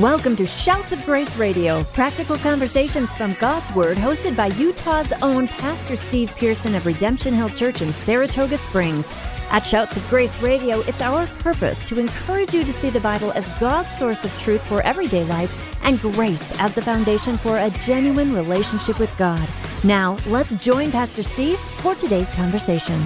Welcome to Shouts of Grace Radio, practical conversations from God's Word, hosted by Utah's own Pastor Steve Pearson of Redemption Hill Church in Saratoga Springs. At Shouts of Grace Radio, it's our purpose to encourage you to see the Bible as God's source of truth for everyday life and grace as the foundation for a genuine relationship with God. Now, let's join Pastor Steve for today's conversation.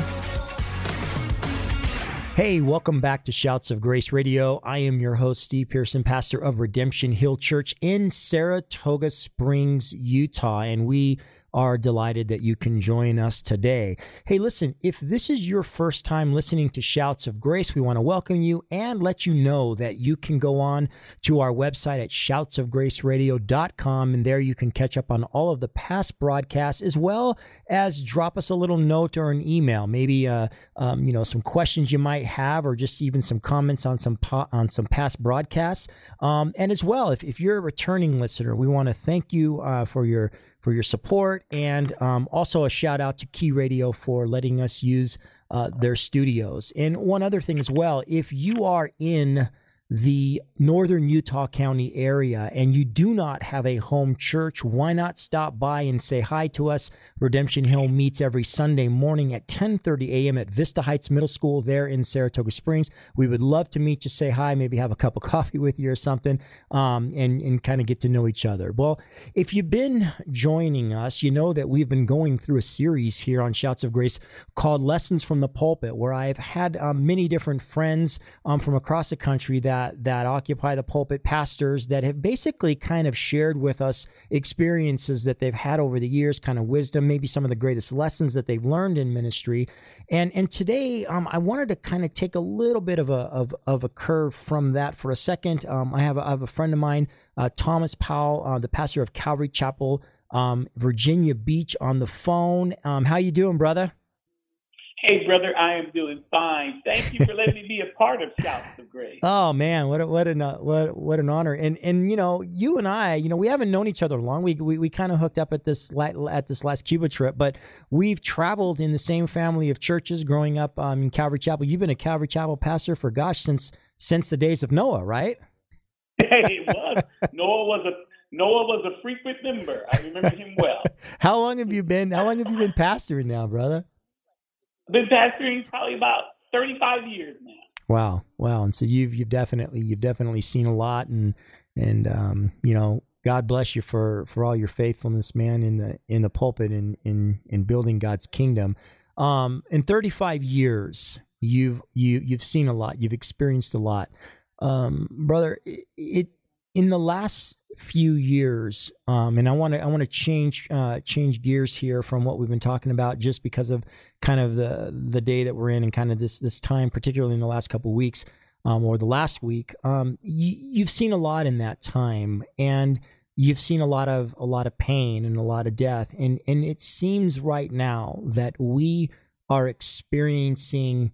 Hey, welcome back to Shouts of Grace Radio. I am your host, Steve Pearson, pastor of Redemption Hill Church in Saratoga Springs, Utah. And we are delighted that you can join us today. Hey, listen, if this is your first time listening to Shouts of Grace, we want to welcome you and let you know that you can go on to our website at shoutsofgraceradio.com and there you can catch up on all of the past broadcasts as well as drop us a little note or an email, maybe uh, um, you know some questions you might have or just even some comments on some po- on some past broadcasts. Um, and as well, if, if you're a returning listener, we want to thank you uh, for your for your support, and um, also a shout out to Key Radio for letting us use uh, their studios. And one other thing as well, if you are in the northern Utah County area and you do not have a home church, why not stop by and say hi to us? Redemption Hill meets every Sunday morning at 10:30 a.m. at Vista Heights Middle School there in Saratoga Springs. We would love to meet you, say hi, maybe have a cup of coffee with you or something, um, and and kind of get to know each other. Well, if you've been joining us, you know that we've been going through a series here on Shouts of Grace called Lessons from the Pulpit, where I've had um, many different friends um, from across the country that that that occupy the pulpit pastors that have basically kind of shared with us experiences that they've had over the years, kind of wisdom, maybe some of the greatest lessons that they've learned in ministry. And and today um, I wanted to kind of take a little bit of a of, of a curve from that for a second. Um, I have a, I have a friend of mine, uh, Thomas Powell, uh, the pastor of Calvary Chapel, um, Virginia Beach, on the phone. Um, how you doing, brother? Hey, brother, I am doing fine. Thank you for letting me be a part of Shouts of Grace. Oh man, what a, what an uh, what what an honor! And and you know, you and I, you know, we haven't known each other long. We we, we kind of hooked up at this at this last Cuba trip, but we've traveled in the same family of churches growing up um, in Calvary Chapel. You've been a Calvary Chapel pastor for gosh since since the days of Noah, right? Hey, it was Noah was a Noah was a frequent member. I remember him well. how long have you been? How long have you been pastoring now, brother? Been pastoring probably about 35 years now. Wow, wow! And so you've you've definitely you've definitely seen a lot, and and um, you know, God bless you for for all your faithfulness, man, in the in the pulpit and in in building God's kingdom. Um, in 35 years, you've you you've seen a lot, you've experienced a lot, um, brother. It, it in the last few years, um, and I want to I want to change uh, change gears here from what we've been talking about, just because of kind of the the day that we're in and kind of this this time, particularly in the last couple of weeks um, or the last week. Um, you, you've seen a lot in that time, and you've seen a lot of a lot of pain and a lot of death, and and it seems right now that we are experiencing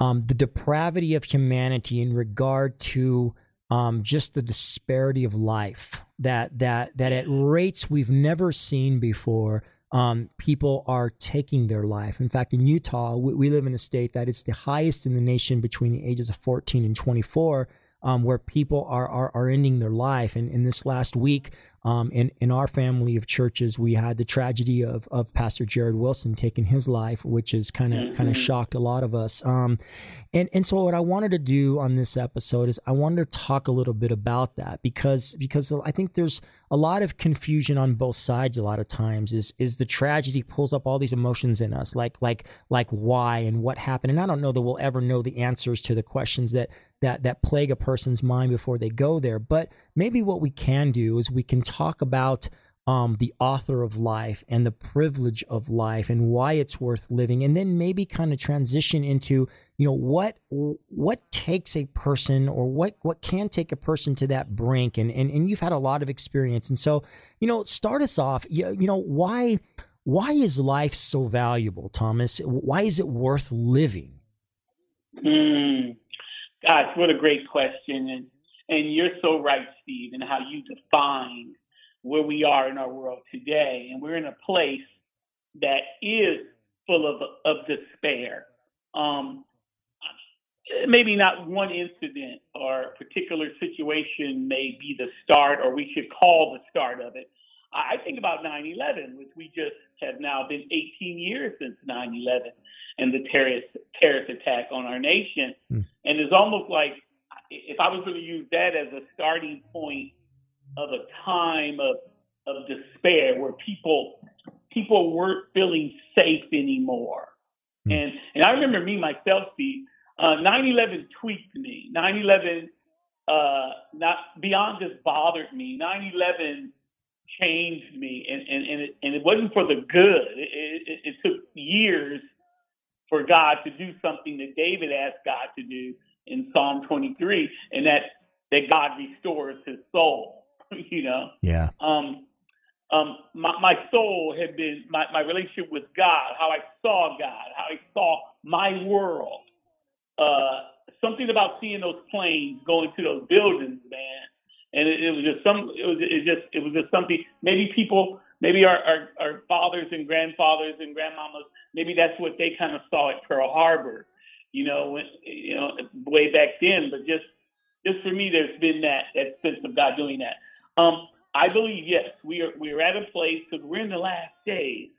um, the depravity of humanity in regard to um, just the disparity of life that that that at rates we've never seen before. Um, people are taking their life. In fact, in Utah, we, we, live in a state that is the highest in the nation between the ages of 14 and 24, um, where people are, are, are ending their life. And in this last week, um, in, in our family of churches, we had the tragedy of, of Pastor Jarrid Wilson taking his life, which has kind of kind of mm-hmm. shocked a lot of us. Um, and and so what I wanted to do on this episode is I wanted to talk a little bit about that because because I think there's a lot of confusion on both sides. A lot of times is is the tragedy pulls up all these emotions in us, like like like why and what happened. And I don't know that we'll ever know the answers to the questions that that that plague a person's mind before they go there. But maybe what we can do is we can talk about um, the author of life and the privilege of life and why it's worth living, and then maybe kind of transition into you know what what takes a person or what what can take a person to that brink, and and, and you've had a lot of experience, and so you know start us off. You, you know why why is life so valuable, Thomas? Why is it worth living? Mm, gosh, what a great question, and and you're so right, Steve, in how you define where we are in our world today. And we're in a place that is full of, of despair. Um, maybe not one incident or particular situation may be the start, or we should call the start of it. I think about 9/11, which we just have now been 18 years since 9/11 and the terrorist terrorist attack on our nation, mm. and it's almost like if I was going to use that as a starting point of a time of of despair where people people weren't feeling safe anymore. Mm. And and I remember me myself, Steve, uh, 9/11 tweaked me. 9/11 uh, not beyond just bothered me. 9/11 changed me, and and and it, and it wasn't for the good. It, it, it took years for God to do something that David asked God to do in Psalm 23, and that that God restores his soul. you know. Yeah. Um, um, my, my soul had been my, my relationship with God, how I saw God, how I saw my world. Uh, something about seeing those planes going to those buildings, man. And it, it was just some. It was it just it was just something. Maybe people, maybe our, our our fathers and grandfathers and grandmamas, maybe that's what they kind of saw at Pearl Harbor, you know, when, you know, way back then. But just just for me, there's been that that sense of God doing that. Um, I believe yes, we are we are at a place because we're in the last days.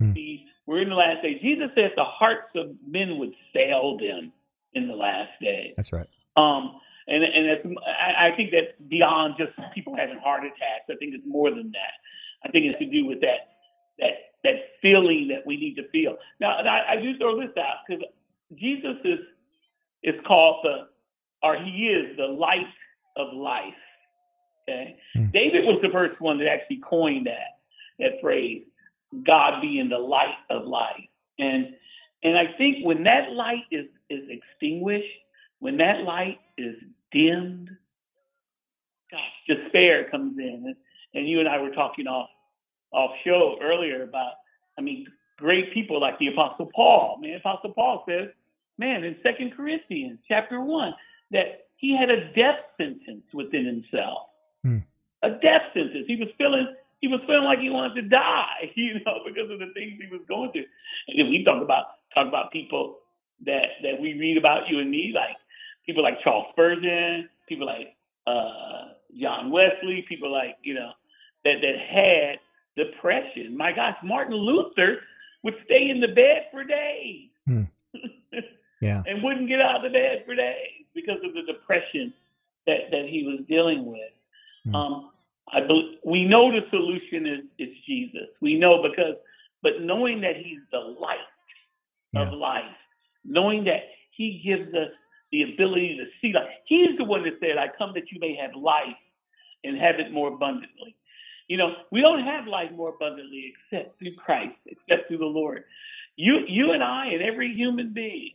Hmm. See, we're in the last days. Jesus said the hearts of men would fail them in the last days. That's right. Um, and and it's, I, I think that's beyond just people having heart attacks. I think it's more than that. I think it's to do with that that that feeling that we need to feel. Now, I, I do throw this out because Jesus is is called the, or he is the light of life. Okay. Mm. David was the first one that actually coined that, that phrase, God being the light of life. And, and I think when that light is, is extinguished, when that light is dimmed, gosh, despair comes in. And, and you and I were talking off, off show earlier about, I mean, great people like the Apostle Paul. Man, Apostle Paul says, man, in Second Corinthians chapter one, that he had a death sentence within himself. Hmm. A death sentence. He was feeling he was feeling like he wanted to die, you know, because of the things he was going through. And then we talk about talk about people that that we read about you and me, like people like Charles Spurgeon, people like uh, John Wesley, people like you know that that had depression. My gosh, Martin Luther would stay in the bed for days. Hmm. Yeah. and wouldn't get out of the bed for days because of the depression that, that he was dealing with. Mm. Um, I be, we know the solution is, is Jesus. We know because, but knowing that He's the light yeah. of life, knowing that He gives us the ability to see life. He's the one that said, "I come that you may have life and have it more abundantly." You know, we don't have life more abundantly except through Christ, except through the Lord. You, you and I, and every human being,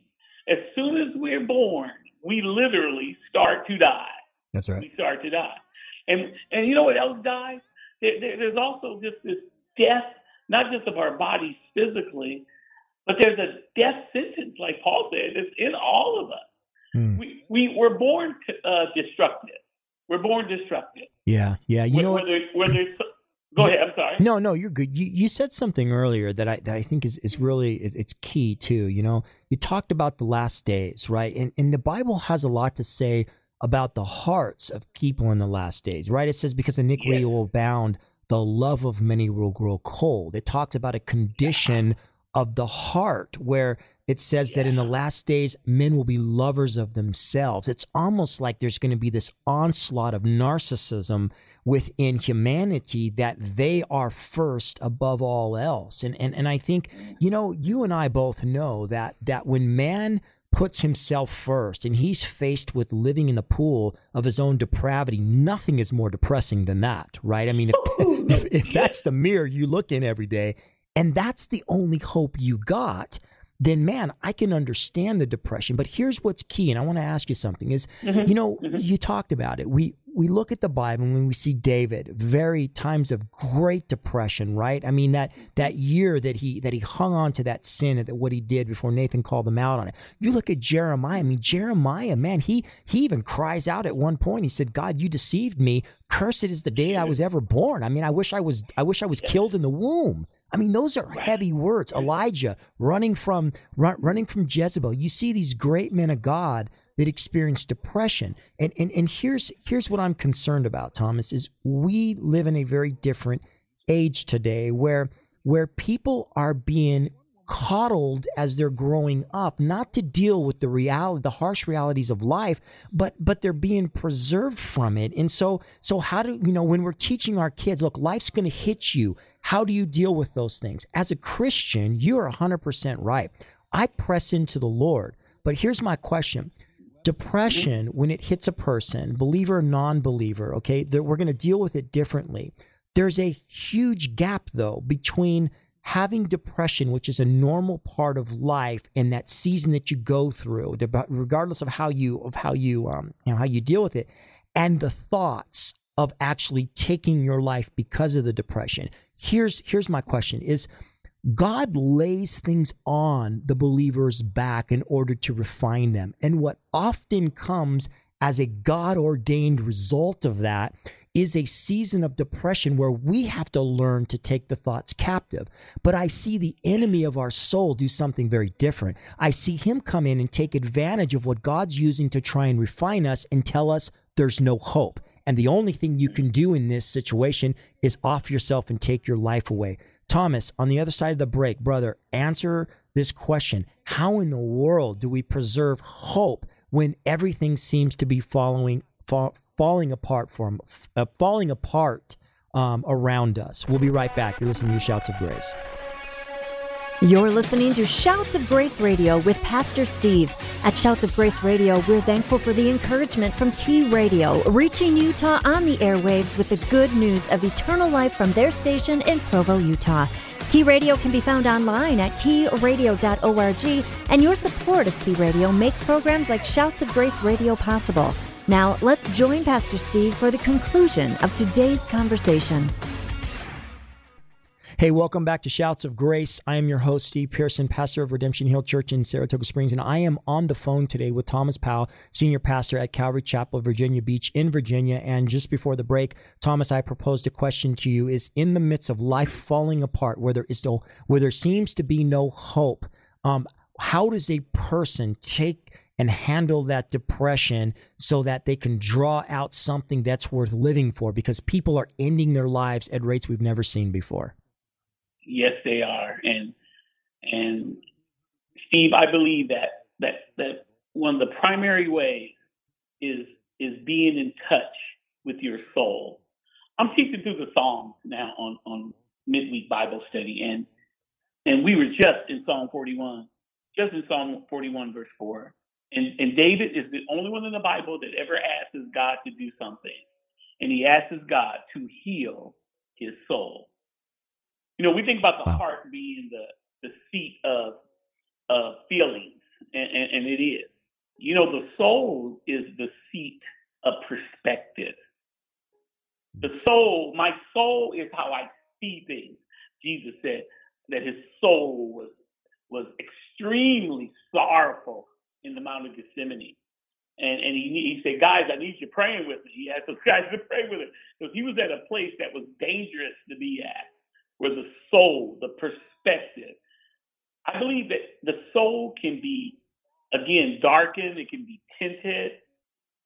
as soon as we're born, we literally start to die. That's right. We start to die. And and you know what else dies? There, there, there's also just this death, not just of our bodies physically, but there's a death sentence, like Paul said, it's in all of us. Hmm. We we were born uh, destructive. We're born destructive. Yeah, yeah. You know what? Whether, Go ahead. I'm sorry. No, no, you're good. You you said something earlier that I that I think is is really it's key too. You know, you talked about the last days, right? And and the Bible has a lot to say about the hearts of people in the last days, right? It says, because iniquity yes. will abound, the love of many will grow cold. It talks about a condition of the heart where it says yeah. that in the last days, men will be lovers of themselves. It's almost like there's going to be this onslaught of narcissism within humanity that they are first above all else. And, and, and I think, you know, you and I both know that, that when man puts himself first and he's faced with living in the pool of his own depravity, nothing is more depressing than that, right? I mean, if, oh, if, if, that's the mirror you look in every day and that's the only hope you got, then man, I can understand the depression. But here's what's key, and I want to ask you something is, mm-hmm. you know, mm-hmm. you talked about it. We we look at the Bible and we see David, very times of great depression, right? I mean that that year that he that he hung on to that sin and that what he did before Nathan called him out on it. You look at Jeremiah. I mean Jeremiah, man, he he even cries out at one point. He said, "God, you deceived me. Cursed is the day I was ever born." I mean, I wish I was I wish I was killed in the womb. I mean, those are heavy words. Elijah running from run, running from Jezebel. You see these great men of God that experience depression. And, and and here's here's what I'm concerned about, Thomas, is we live in a very different age today where where people are being coddled as they're growing up, not to deal with the reality, the harsh realities of life, but but they're being preserved from it. And so so how do you know when we're teaching our kids, look, life's going to hit you. How do you deal with those things? As a Christian, you're 100% right. I press into the Lord. But here's my question. Depression, when it hits a person, believer or non believer, okay, we're going to deal with it differently. There's a huge gap, though, between having depression, which is a normal part of life and that season that you go through, regardless of how you of how you um, you know how you deal with it, and the thoughts of actually taking your life because of the depression. Here's here's my question: Is God lays things on the believer's back in order to refine them, and what often comes as a God ordained result of that is a season of depression where we have to learn to take the thoughts captive. But I see the enemy of our soul do something very different. I see him come in and take advantage of what God's using to try and refine us and tell us there's no hope. And the only thing you can do in this situation is off yourself and take your life away. Thomas, on the other side of the break, brother, answer this question How in the world do we preserve hope when everything seems to be following fall, falling apart from uh, falling apart um, around us. We'll be right back. You're listening to Shouts of Grace. You're listening to Shouts of Grace Radio with Pastor Steve. At Shouts of Grace Radio, we're thankful for the encouragement from Key Radio, reaching Utah on the airwaves with the good news of eternal life from their station in Provo, Utah. Key Radio can be found online at keyradio.org, and your support of Key Radio makes programs like Shouts of Grace Radio possible. Now, let's join Pastor Steve for the conclusion of today's conversation. Hey, welcome back to Shouts of Grace. I am your host, Steve Pearson, pastor of Redemption Hill Church in Saratoga Springs, and I am on the phone today with Thomas Powell, senior pastor at Calvary Chapel, Virginia Beach in Virginia. And just before the break, Thomas, I proposed a question to you: Is in the midst of life falling apart, where there is no, where there seems to be no hope, um, how does a person take and handle that depression so that they can draw out something that's worth living for because people are ending their lives at rates we've never seen before. Yes, they are. And and Steve, I believe that that that one of the primary ways is is being in touch with your soul. I'm teaching through the Psalms now on on midweek Bible study and and we were just in Psalm 41, just in Psalm 41 verse 4. And, and David is the only one in the Bible that ever asks God to do something. And he asks God to heal his soul. You know, we think about the wow. heart being the, the seat of, of feelings, and, and, and it is. You know, the soul is the seat of perspective. The soul, my soul is how I see things. Jesus said that his soul was was extremely sorrowful in the Mount of Gethsemane. And and he he said, guys, I need you praying with me. He asked those guys to pray with him because he was at a place that was dangerous to be at, where the soul, the perspective. I believe that the soul can be, again, darkened. It can be tinted.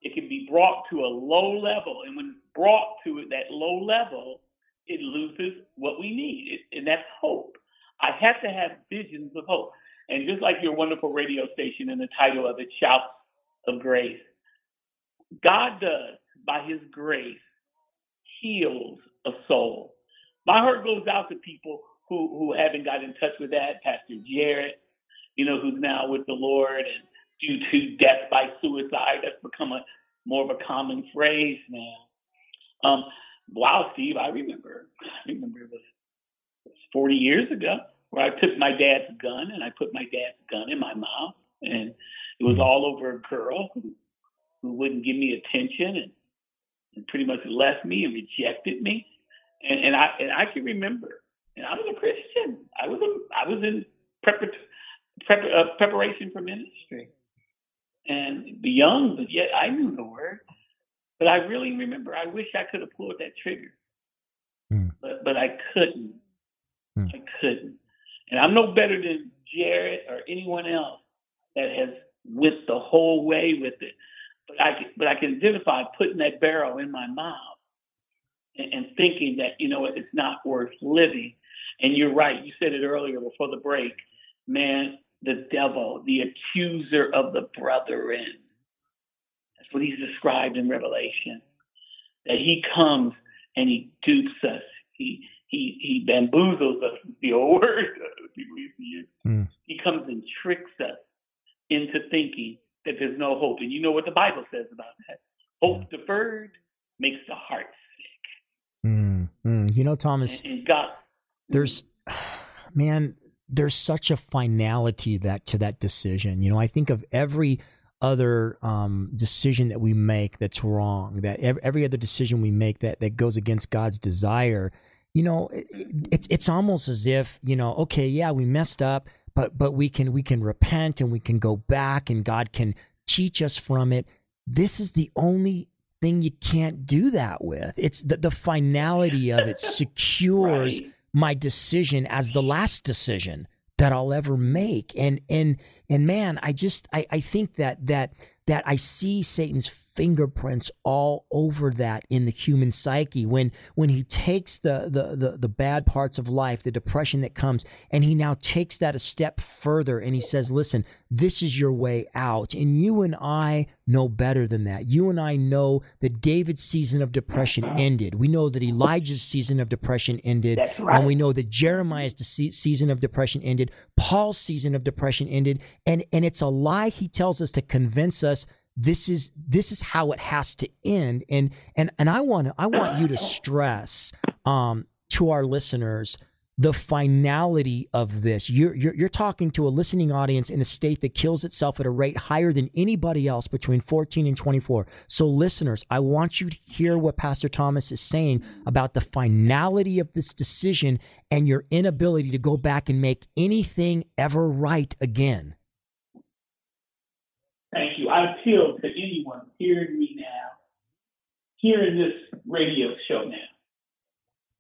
It can be brought to a low level, and when brought to that low level, it loses what we need, it, and that's hope. I have to have visions of hope. Just like your wonderful radio station and the title of it, Shouts of Grace, God does, by his grace, heals a soul. My heart goes out to people who, who haven't got in touch with that. Pastor Jarrid, you know, who's now with the Lord and due to death by suicide, that's become a more of a common phrase now. Um, wow, Steve, I remember. I remember it was 40 years ago where I took my dad's gun and I put my dad's gun in my mouth, and it was all over a girl who, who wouldn't give me attention and, and pretty much left me and rejected me. And, and I and I can remember, and I was a Christian. I was a, I was in prep, prep, uh, preparation for ministry, and the young, but yet I knew the word. But I really remember. I wish I could have pulled that trigger, mm. but but I couldn't Hmm. I couldn't. And I'm no better than Jarrid or anyone else that has went the whole way with it. But I but I can identify putting that barrel in my mouth and, and thinking that you know it's not worth living. And you're right. You said it earlier before the break. Man, the devil, the accuser of the brethren. That's what he's described in Revelation. That he comes and he dupes us. He he he bamboozles us. With the old word people used to use. Mm. He comes and tricks us into thinking that there's no hope. And you know what the Bible says about that. Hope deferred makes the heart sick. Mm, mm. You know, Thomas, and, and God, there's, man, there's such a finality that to that decision. You know, I think of every other um, decision that we make that's wrong, that every, every other decision we make that that goes against God's desire. You know, it, it's it's almost as if you know, okay, yeah, we messed up but but we can we can repent and we can go back and God can teach us from it. This is the only thing you can't do that with. It's the, the finality of it secures right. my decision as the last decision that I'll ever make. And and and man, I just I, I think that that that I see Satan's fingerprints all over that in the human psyche. When when he takes the, the the the bad parts of life the depression that comes and he now takes that a step further and he says listen this is your way out. And you and I know better than that. You and I know that David's season of depression ended. We know that Elijah's season of depression ended. Right. and we know that Jeremiah's season of depression ended. Paul's season of depression ended. And and it's a lie he tells us to convince us this is this is how it has to end and and and I want I want you to stress um, to our listeners the finality of this. You're, you're, you're talking to a listening audience in a state that kills itself at a rate higher than anybody else between 14 and 24. So, listeners, I want you to hear what Pastor Thomas is saying about the finality of this decision and your inability to go back and make anything ever right again. Thank you. I appeal to anyone hearing me now, hearing this radio show now,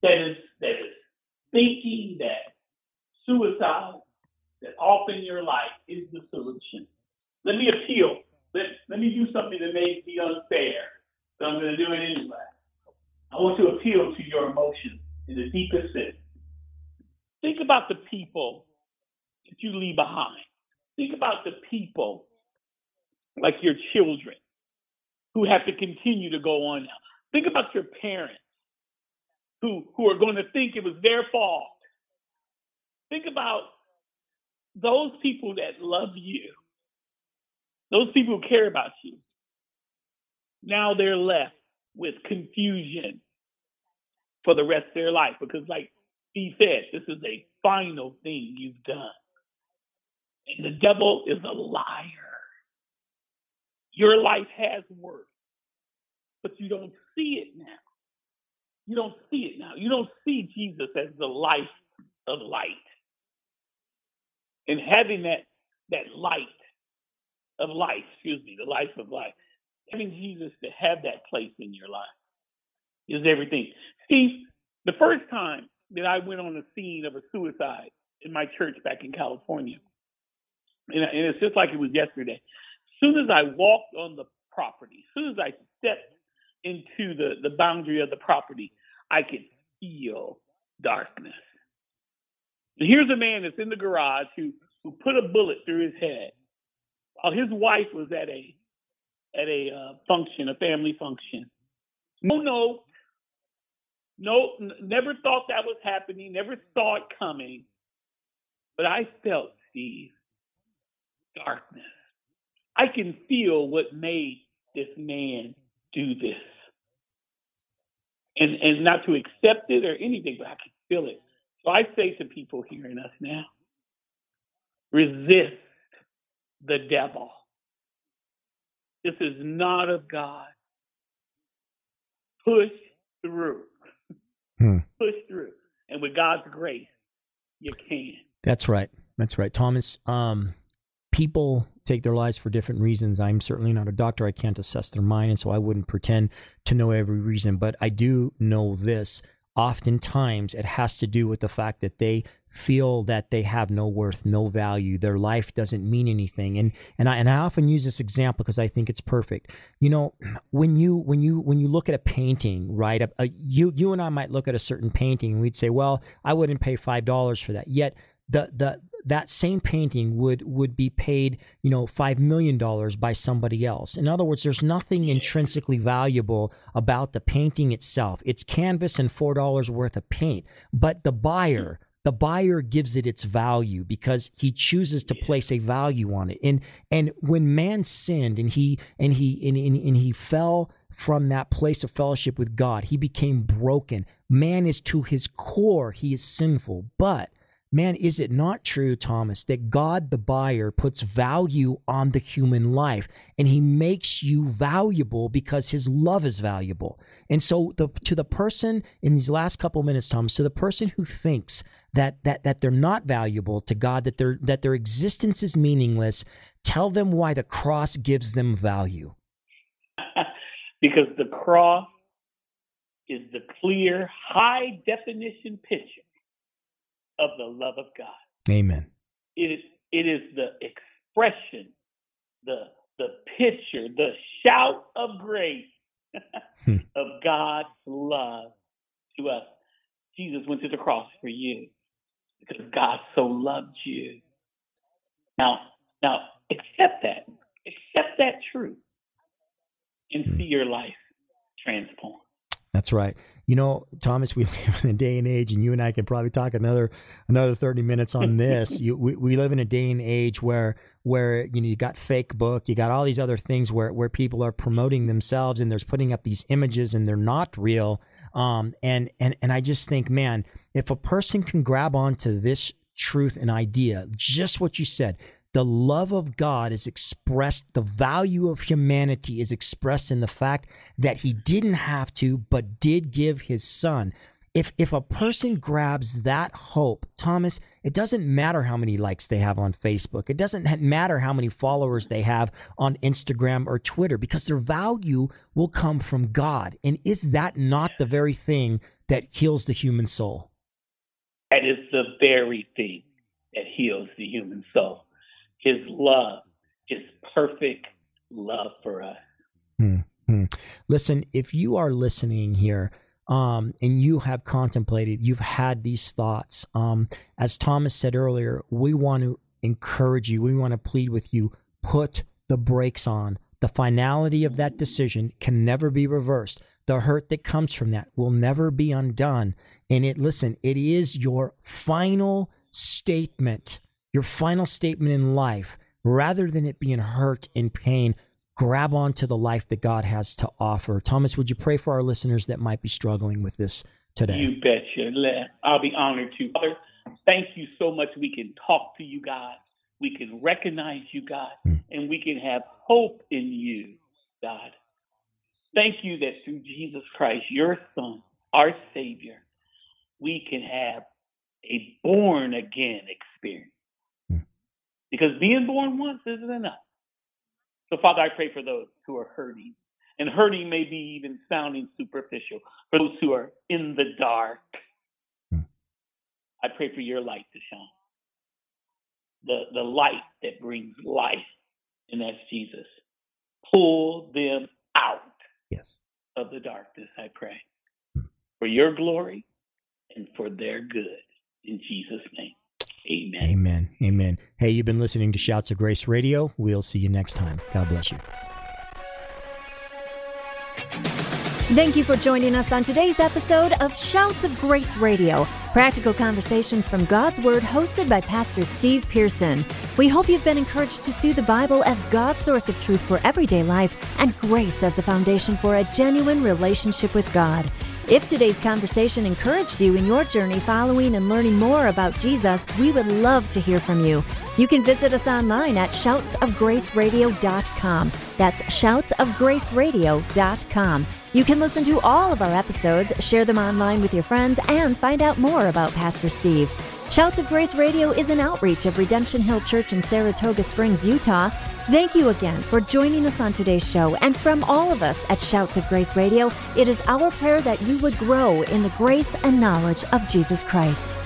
that is that is thinking that suicide, that often your life is the solution. Let me appeal. Let, let me do something that may be unfair, but I'm going to do it anyway. I want to appeal to your emotions in the deepest sense. Think about the people that you leave behind. Think about the people like your children who have to continue to go on now. Think about your parents who, who are going to think it was their fault. Think about those people that love you, those people who care about you. Now they're left with confusion for the rest of their life because, like he said, this is a final thing you've done. And the devil is a liar. Your life has worth, but you don't see it now. You don't see it now. You don't see Jesus as the life of light. And having that that light of life, excuse me, the life of life, having Jesus to have that place in your life is everything. See, the first time that I went on the scene of a suicide in my church back in California, and, it's just like it was yesterday soon as I walked on the property, as soon as I stepped into the, the boundary of the property, I could feel darkness. And here's a man that's in the garage who, who put a bullet through his head while his wife was at a at a uh, function, a family function. No, no, no, n- never thought that was happening, never saw it coming. But I felt, Steve, darkness. I can feel what made this man do this. And and not to accept it or anything, but I can feel it. So I say to people hearing us now, resist the devil. This is not of God. Push through. Hmm. Push through. And with God's grace, you can. That's right. That's right. Thomas, um, people take their lives for different reasons. I'm certainly not a doctor. I can't assess their mind, and so I wouldn't pretend to know every reason. But I do know this. oftentimes it has to do with the fact that they feel that they have no worth, no value, their life doesn't mean anything. And and I and I often use this example because I think it's perfect. You know, when you when you when you look at a painting, right? A, a, you you and I might look at a certain painting and we'd say, "Well, I wouldn't pay $5 for that." Yet the the that same painting would would be paid, you know, five million dollars by somebody else. In other words, there's nothing intrinsically valuable about the painting itself. It's canvas and four dollars worth of paint, but the buyer hmm. the buyer gives it its value because he chooses to place a value on it. And and when man sinned and he and he and, and, and he fell from that place of fellowship with God, he became broken. Man is to his core, he is sinful. But Man, is it not true, Thomas, that God the buyer puts value on the human life and he makes you valuable because his love is valuable? And so the, to the person in these last couple minutes, Thomas, to the person who thinks that, that, that they're not valuable to God, that, their that their existence is meaningless, tell them why the cross gives them value. because the cross is the clear, high definition picture of the love of God. Amen. It is it is the expression, the the picture, the shout of grace hmm. of God's love to us. Jesus went to the cross for you because God so loved you. Now, now accept that. Accept that truth and hmm. see your life transform. That's right. You know, Thomas, we live in a day and age, and you and I can probably talk another another thirty minutes on this. you, we, we live in a day and age where where you know you got fake book, you got all these other things where where people are promoting themselves and there's putting up these images and they're not real. Um, and and and I just think, man, if a person can grab onto this truth and idea, just what you said, the love of God is expressed, the value of humanity is expressed in the fact that he didn't have to, but did give his son. If, if a person grabs that hope, Thomas, it doesn't matter how many likes they have on Facebook. It doesn't matter how many followers they have on Instagram or Twitter because their value will come from God. And is that not the very thing that heals the human soul? That is the very thing that heals the human soul his love, his perfect love for us. Mm-hmm. Listen, if you are listening here, um, and you have contemplated, you've had these thoughts. Um, as Thomas said earlier, we want to encourage you, we want to plead with you, put the brakes on. The finality of that decision can never be reversed. The hurt that comes from that will never be undone. And it, listen, it is your final statement your final statement in life, rather than it being hurt and pain, grab onto the life that God has to offer. Thomas, would you pray for our listeners that might be struggling with this today? You betcha. I'll be honored to. Father, thank you so much. We can talk to you, God. We can recognize you, God, mm. and we can have hope in you, God. Thank you that through Jesus Christ, your Son, our Savior, we can have a born again experience. Because being born once isn't enough. So, Father, I pray for those who are hurting. And hurting may be even sounding superficial. For those who are in the dark, hmm. I pray for your light to shine. The, the light that brings life, and that's Jesus. Pull them out yes. of the darkness, I pray. Hmm. For your glory and for their good. In Jesus' name. Amen. Amen. Amen. Hey, you've been listening to Shouts of Grace Radio. We'll see you next time. God bless you. Thank you for joining us on today's episode of Shouts of Grace Radio, practical conversations from God's Word, hosted by Pastor Steve Pearson. We hope you've been encouraged to see the Bible as God's source of truth for everyday life and grace as the foundation for a genuine relationship with God. If today's conversation encouraged you in your journey following and learning more about Jesus, we would love to hear from you. You can visit us online at shoutsofgraceradio.com. That's shoutsofgraceradio.com. You can listen to all of our episodes, share them online with your friends, and find out more about Pastor Steve. Shouts of Grace Radio is an outreach of Redemption Hill Church in Saratoga Springs, Utah. Thank you again for joining us on today's show. And from all of us at Shouts of Grace Radio, it is our prayer that you would grow in the grace and knowledge of Jesus Christ.